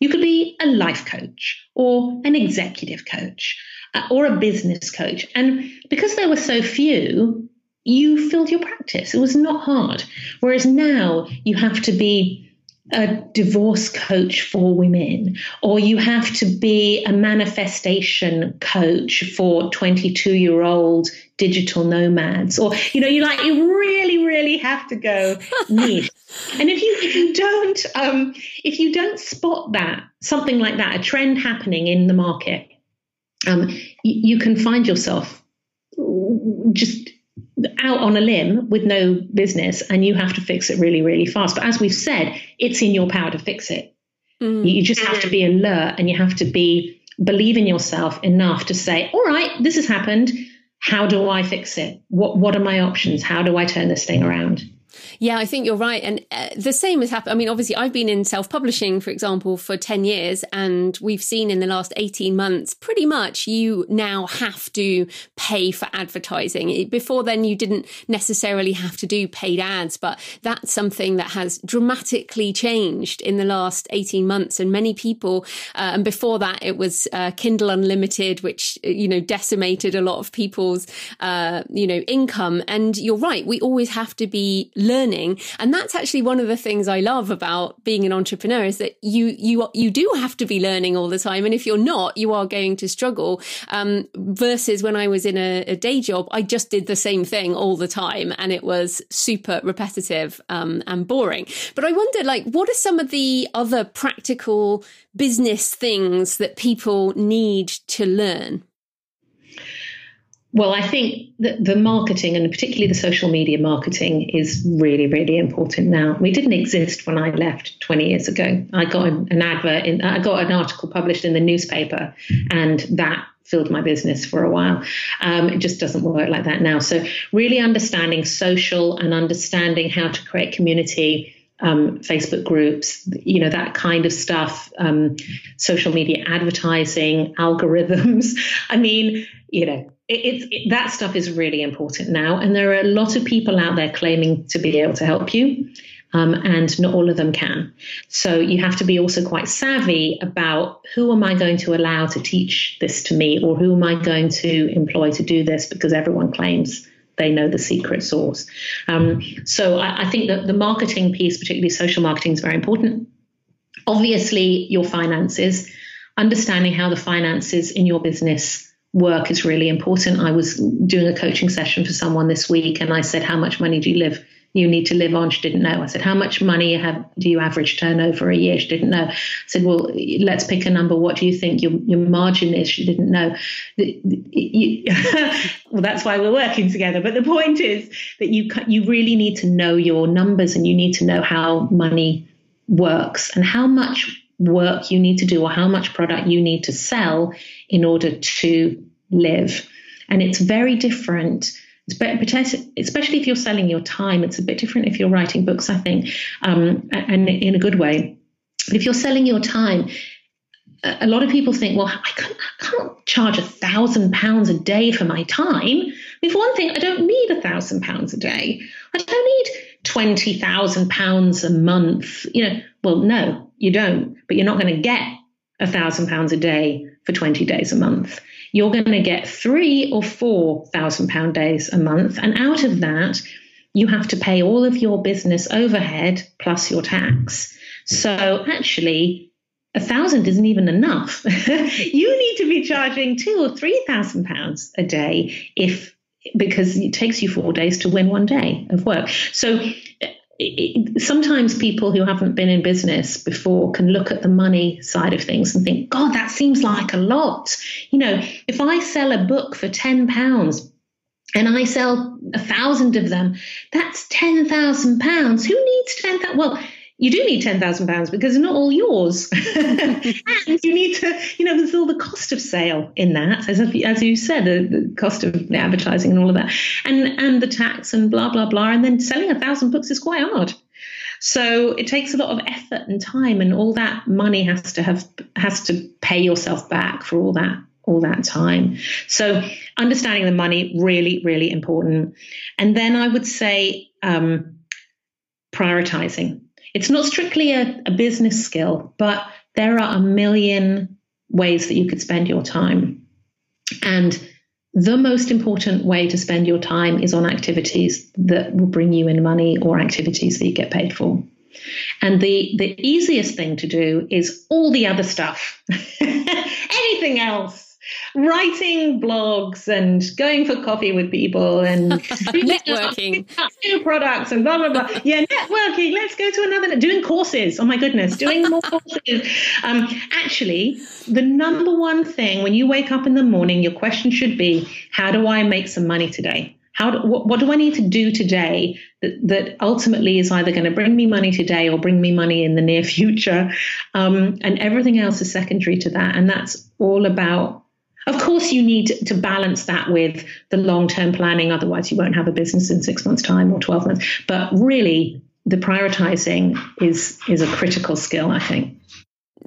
You could be a life coach or an executive coach uh, or a business coach. And because there were so few, you filled your practice. It was not hard. Whereas now you have to be a divorce coach for women, or you have to be a manifestation coach for 22 year old digital nomads, or, you know, you like, you really, really have to go niche. and if you, if you don't, um, if you don't spot that, something like that, a trend happening in the market, um, you, you can find yourself just out on a limb with no business and you have to fix it really, really fast. But as we've said, it's in your power to fix it. Mm. You just have to be alert and you have to be believe in yourself enough to say, all right, this has happened. How do I fix it? What what are my options? How do I turn this thing around? Yeah, I think you're right. And uh, the same has happened. I mean, obviously, I've been in self publishing, for example, for 10 years, and we've seen in the last 18 months pretty much you now have to pay for advertising. Before then, you didn't necessarily have to do paid ads, but that's something that has dramatically changed in the last 18 months. And many people, uh, and before that, it was uh, Kindle Unlimited, which, uh, you know, decimated a lot of people's, uh, you know, income. And you're right, we always have to be learning. And that's actually one of the things I love about being an entrepreneur is that you, you, you do have to be learning all the time. And if you're not, you are going to struggle. Um, versus when I was in a, a, day job, I just did the same thing all the time and it was super repetitive, um, and boring. But I wonder, like, what are some of the other practical business things that people need to learn? Well, I think that the marketing and particularly the social media marketing is really, really important now. We didn't exist when I left 20 years ago. I got an, advert, in, I got an article published in the newspaper, and that filled my business for a while. Um, it just doesn't work like that now. So, really understanding social and understanding how to create community. Um, Facebook groups, you know, that kind of stuff, um, social media advertising, algorithms. I mean, you know, it's it, that stuff is really important now. And there are a lot of people out there claiming to be able to help you um, and not all of them can. So you have to be also quite savvy about who am I going to allow to teach this to me, or who am I going to employ to do this because everyone claims they know the secret source. Um, so I, I think that the marketing piece, particularly social marketing, is very important. Obviously, your finances, understanding how the finances in your business work is really important. I was doing a coaching session for someone this week and I said, How much money do you live? you need to live on. She didn't know. I said, how much money have, do you average turnover a year? She didn't know. I said, well, let's pick a number. What do you think your, your margin is? She didn't know. well, that's why we're working together. But the point is that you, you really need to know your numbers and you need to know how money works and how much work you need to do or how much product you need to sell in order to live. And it's very different especially if you're selling your time. It's a bit different if you're writing books, I think, um, and in a good way. But if you're selling your time, a lot of people think, well, I can't, I can't charge a thousand pounds a day for my time. I for one thing, I don't need a thousand pounds a day. I don't need twenty thousand pounds a month. You know, well, no, you don't. But you're not going to get a thousand pounds a day for 20 days a month. You're going to get three or four thousand pound days a month. And out of that, you have to pay all of your business overhead plus your tax. So actually, a thousand isn't even enough. you need to be charging two or three thousand pounds a day if because it takes you four days to win one day of work. So sometimes people who haven't been in business before can look at the money side of things and think, God, that seems like a lot. You know, if I sell a book for ten pounds and I sell a thousand of them, that's ten thousand pounds. Who needs ten thousand? Well, you do need ten thousand pounds because it's not all yours, and you need to, you know, there's all the cost of sale in that, as as you said, the, the, cost of advertising and all of that, and and the tax and blah blah blah, and then selling a thousand books is quite hard. So it takes a lot of effort and time, and all that money has to have has to pay yourself back for all that all that time. So understanding the money really really important, and then I would say um, prioritizing it's not strictly a, a business skill, but there are a million ways that you could spend your time. And the most important way to spend your time is on activities that will bring you in money or activities that you get paid for. And the, the easiest thing to do is all the other stuff. Anything else writing blogs and going for coffee with people and networking, new products and blah blah blah. Yeah, networking. Let's go to another. Doing courses. Oh my goodness, doing more courses. Um, actually, the number one thing when you wake up in the morning, your question should be, "How do I make some money today?" How do, what, what do I need to do today that, that ultimately is either going to bring me money today or bring me money in the near future? Um, and everything else is secondary to that. And that's all about of course, you need to balance that with the long term planning, otherwise, you won't have a business in six months' time or 12 months. But really, the prioritizing is, is a critical skill, I think.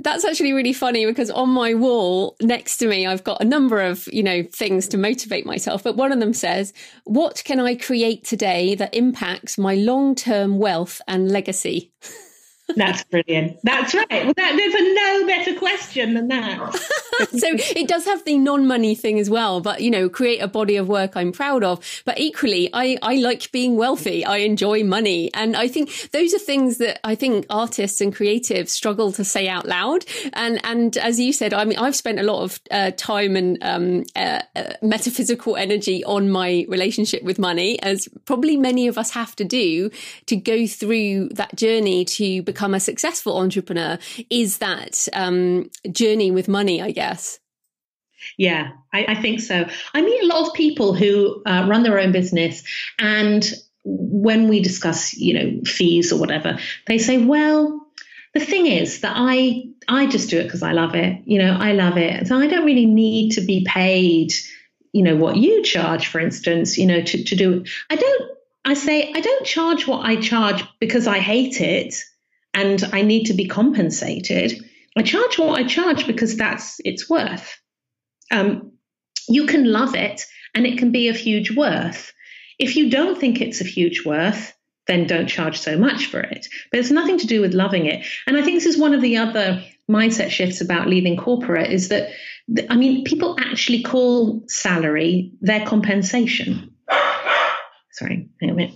That's actually really funny because on my wall next to me, I've got a number of, you know, things to motivate myself. But one of them says, What can I create today that impacts my long term wealth and legacy? That's brilliant. That's right. Well, that, there's a no better question than that. so it does have the non-money thing as well, but you know, create a body of work I'm proud of. But equally, I, I like being wealthy. I enjoy money. And I think those are things that I think artists and creatives struggle to say out loud. And, and as you said, I mean, I've spent a lot of uh, time and um, uh, uh, metaphysical energy on my relationship with money, as probably many of us have to do to go through that journey to become become a successful entrepreneur is that um, journey with money, I guess. Yeah, I, I, think so. I meet a lot of people who uh, run their own business, and when we discuss, you know, fees or whatever, they say, "Well, the thing is that I I just do it because I love it. You know, I love it. So I don't really need to be paid, you know, what you charge, for instance, you know, to, to do I don't I say I don't charge what I charge because I hate it and I need to be compensated. I charge what I charge because that's its worth. Um, you can love it and it can be of huge worth. If you don't think it's of huge worth, then don't charge so much for it. But it's nothing to do with loving it. And I think this is one of the other mindset shifts about leaving corporate is that, I mean, people actually call salary their compensation. Sorry, hang a minute.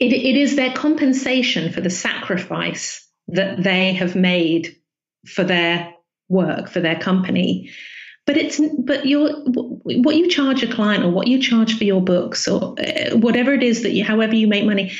It, it is their compensation for the sacrifice that they have made for their work, for their company. But it's but your what you charge a client or what you charge for your books or uh, whatever it is that you however you make money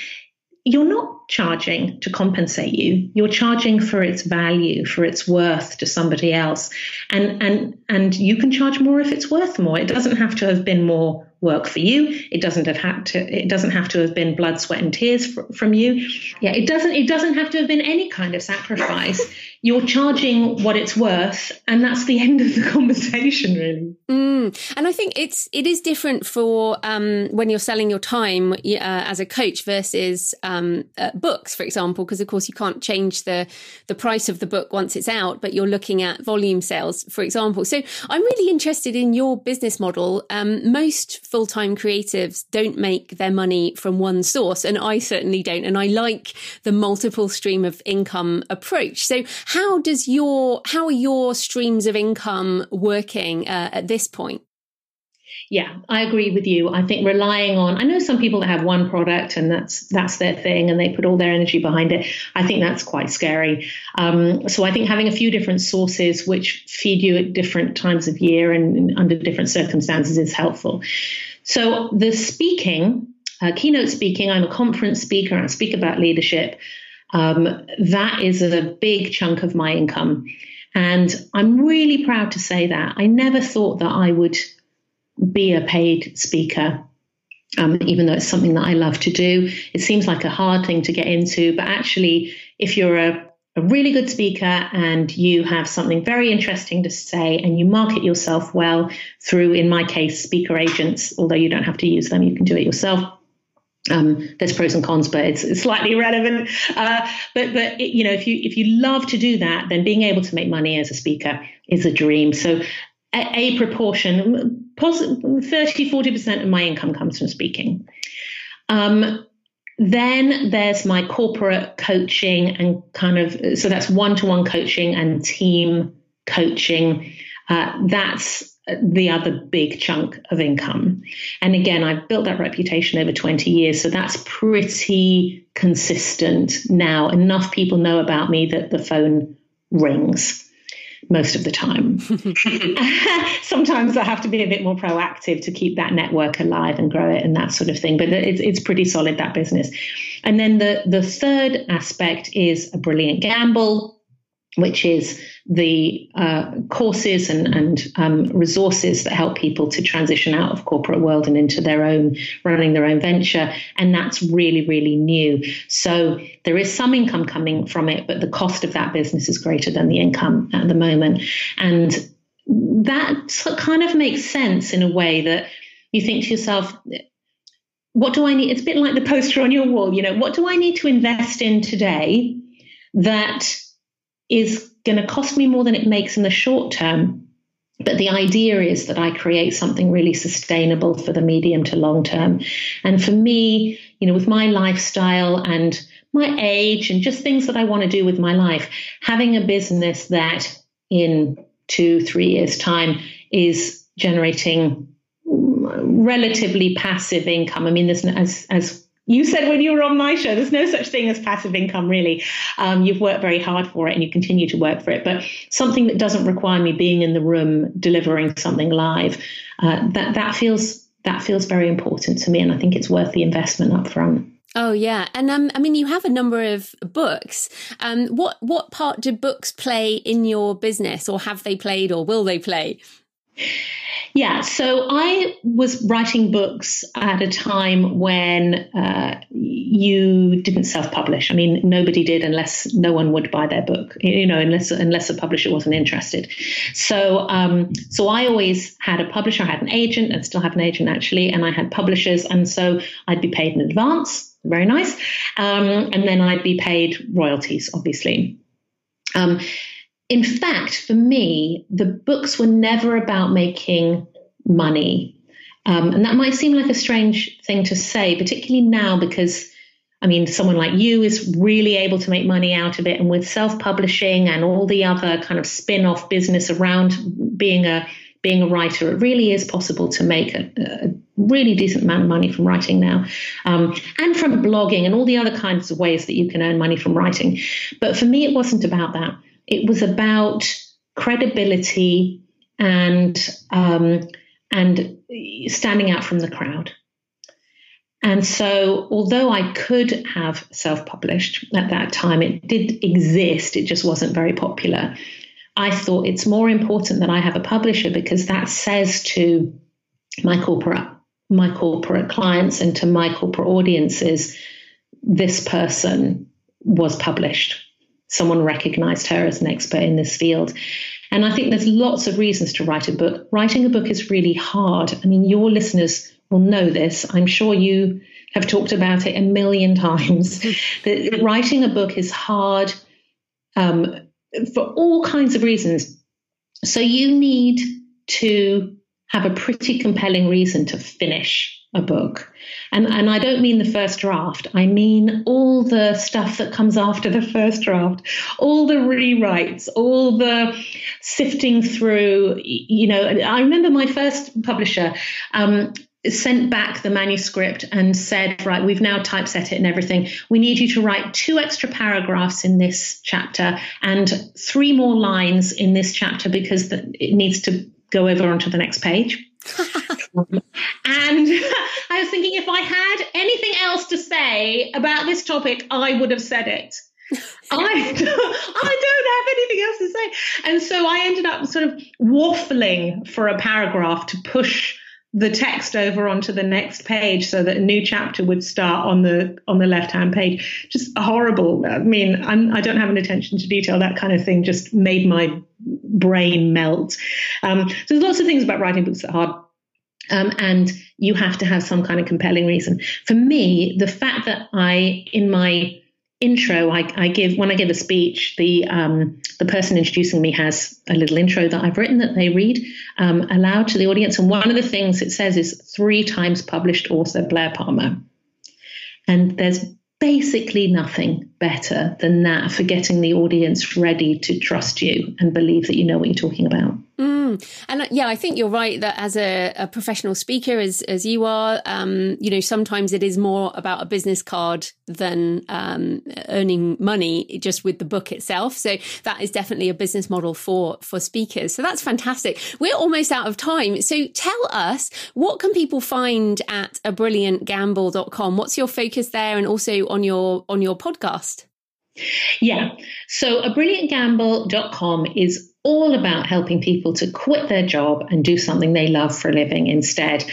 you're not charging to compensate you. You're charging for its value for its worth to somebody else. And and and you can charge more if it's worth more. It doesn't have to have been more work for you. It doesn't have had to it doesn't have to have been blood sweat and tears fr- from you. Yeah it doesn't it doesn't have to have been any kind of sacrifice you're charging what it's worth and that's the end of the conversation really mm. and i think it's it is different for um, when you're selling your time uh, as a coach versus um, uh, books for example because of course you can't change the the price of the book once it's out but you're looking at volume sales for example so i'm really interested in your business model um, most full-time creatives don't make their money from one source and I certainly don't and I like the multiple stream of income approach. So how does your how are your streams of income working uh, at this point? Yeah, I agree with you. I think relying on I know some people that have one product and that's that's their thing and they put all their energy behind it. I think that's quite scary. Um, so I think having a few different sources which feed you at different times of year and under different circumstances is helpful. So the speaking, uh, keynote speaking, I'm a conference speaker. I speak about leadership. Um, that is a big chunk of my income. And I'm really proud to say that. I never thought that I would be a paid speaker, um, even though it's something that I love to do. It seems like a hard thing to get into, but actually, if you're a, a really good speaker and you have something very interesting to say and you market yourself well through, in my case, speaker agents, although you don't have to use them, you can do it yourself. Um, there's pros and cons, but it's, it's slightly irrelevant. Uh, but but it, you know, if you if you love to do that, then being able to make money as a speaker is a dream. So a, proportion, 30, 40% of my income comes from speaking. Um, then there's my corporate coaching and kind of, so that's one to one coaching and team coaching. Uh, that's the other big chunk of income. And again, I've built that reputation over 20 years. So that's pretty consistent now. Enough people know about me that the phone rings most of the time. Sometimes I have to be a bit more proactive to keep that network alive and grow it and that sort of thing. But it's, it's pretty solid, that business. And then the, the third aspect is a brilliant gamble which is the uh, courses and, and um, resources that help people to transition out of corporate world and into their own running their own venture. And that's really really new. So there is some income coming from it but the cost of that business is greater than the income at the moment. And that kind of makes sense in a way that you think to yourself what do i need? It's a bit like the poster on your wall you know what do i need to invest in today that is going to cost me more than it makes in the short term. But the idea is that I create something really sustainable for the medium to long term. And for me, you know, with my lifestyle and my age and just things that I want to do with my life, having a business that in two, three years' time is generating relatively passive income. I mean, there's as as you said when you were on my show, there's no such thing as passive income, really. Um, you've worked very hard for it and you continue to work for it. But something that doesn't require me being in the room delivering something live, uh, that that feels that feels very important to me, and I think it's worth the investment up front. Oh yeah, and um, I mean, you have a number of books. Um, what what part do books play in your business, or have they played, or will they play? Yeah, so I was writing books at a time when uh, you didn't self-publish. I mean, nobody did unless no one would buy their book. You know, unless unless a publisher wasn't interested. So, um, so I always had a publisher. I had an agent, and still have an agent actually, and I had publishers, and so I'd be paid in advance. Very nice, um, and then I'd be paid royalties, obviously. Um, in fact, for me, the books were never about making money. Um, and that might seem like a strange thing to say, particularly now because, I mean, someone like you is really able to make money out of it. And with self publishing and all the other kind of spin off business around being a being a writer, it really is possible to make a, a really decent amount of money from writing now, um, and from blogging and all the other kinds of ways that you can earn money from writing. But for me, it wasn't about that. It was about credibility and um, and standing out from the crowd. And so, although I could have self published at that time, it did exist, it just wasn't very popular. I thought it's more important that I have a publisher because that says to my corporate my corporate clients and to my corporate audiences this person was published someone recognized her as an expert in this field. And I think there's lots of reasons to write a book. Writing a book is really hard. I mean, your listeners will know this. I'm sure you have talked about it a million times. that writing a book is hard um, for all kinds of reasons. So you need to have a pretty compelling reason to finish a book. And, and I don't mean the first draft, I mean all the stuff that comes after the first draft, all the rewrites, all the sifting through. You know, I remember my first publisher. Um, sent back the manuscript and said, right, we've now typeset it and everything. We need you to write two extra paragraphs in this chapter and three more lines in this chapter because it needs to go over onto the next page. and I was thinking if I had anything else to say about this topic, I would have said it. I, I don't have anything else to say. And so I ended up sort of waffling for a paragraph to push the text over onto the next page so that a new chapter would start on the on the left hand page. Just horrible. I mean I'm, i do not have an attention to detail. That kind of thing just made my brain melt. Um, so there's lots of things about writing books that are hard um, and you have to have some kind of compelling reason for me the fact that i in my intro I, I, give when I give a speech, the um, the person introducing me has a little intro that I've written that they read um, aloud to the audience. And one of the things it says is three times published author Blaire Palmer. And there's basically nothing better than that for getting the audience ready to trust you and believe that you know what you're talking about. Mm. And uh, yeah, I think you're right that as a, a professional speaker, as as you are, um, you know, sometimes it is more about a business card than um, earning money just with the book itself. So that is definitely a business model for for speakers. So that's fantastic. We're almost out of time. So tell us what can people find at a brilliant brilliantgamble.com? What's your focus there, and also on your on your podcast? Yeah. So a brilliantgamble.com is all about helping people to quit their job and do something they love for a living instead.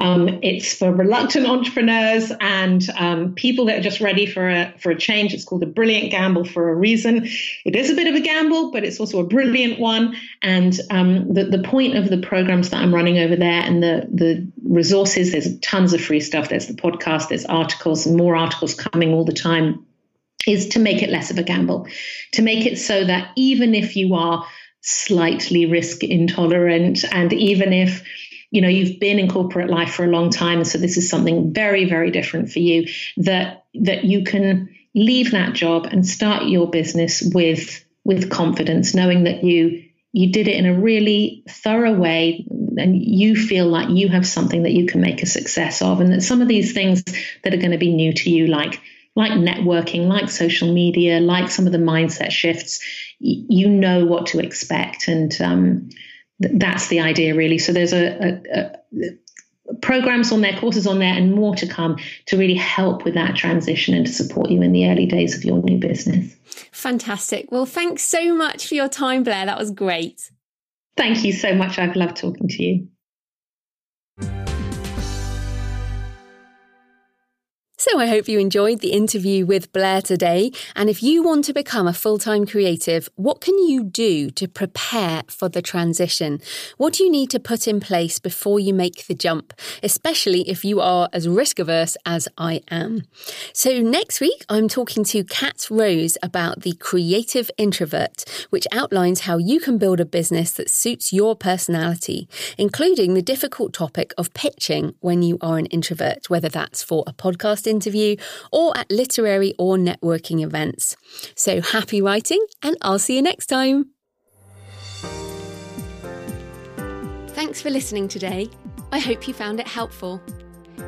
Um, it's for reluctant entrepreneurs and um, people that are just ready for a for a change. It's called a brilliant gamble for a reason. It is a bit of a gamble, but it's also a brilliant one. And um, the the point of the programs that I'm running over there and the the resources. There's tons of free stuff. There's the podcast. There's articles more articles coming all the time. Is to make it less of a gamble, to make it so that even if you are slightly risk intolerant. And even if you know you've been in corporate life for a long time so this is something very very different for you that that you can leave that job and start your business with with confidence knowing that you you did it in a really thorough way and you feel like you have something that you can make a success of and that some of these things that are going to be new to you like like networking, like social media, like some of the mindset shifts, y- you know what to expect. And um, th- that's the idea, really. So there's a, a, a programs on there, courses on there, and more to come to really help with that transition and to support you in the early days of your new business. Fantastic. Well, thanks so much for your time, Blaire. That was great. Thank you so much. I've loved talking to you. So I hope you enjoyed the interview with Blaire today. And if you want to become a full time creative, what can you do to prepare for the transition? What do you need to put in place before you make the jump, especially if you are as risk averse as I am? So next week, I'm talking to Kat Rose about the creative introvert, which outlines how you can build a business that suits your personality, including the difficult topic of pitching when you are an introvert, whether that's for a podcast interview or at literary or networking events. So happy writing, and I'll see you next time. Thanks for listening today. I hope you found it helpful.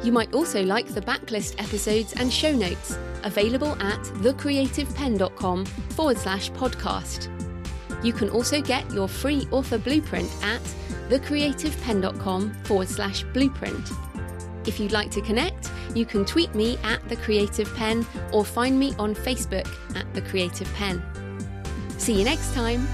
You might also like the backlist episodes and show notes available at thecreativepenn.com forward slash podcast. You can also get your free author blueprint at thecreativepenn.com forward slash blueprint. If you'd like to connect, you can tweet me at The Creative Penn or find me on Facebook at The Creative Penn. See you next time.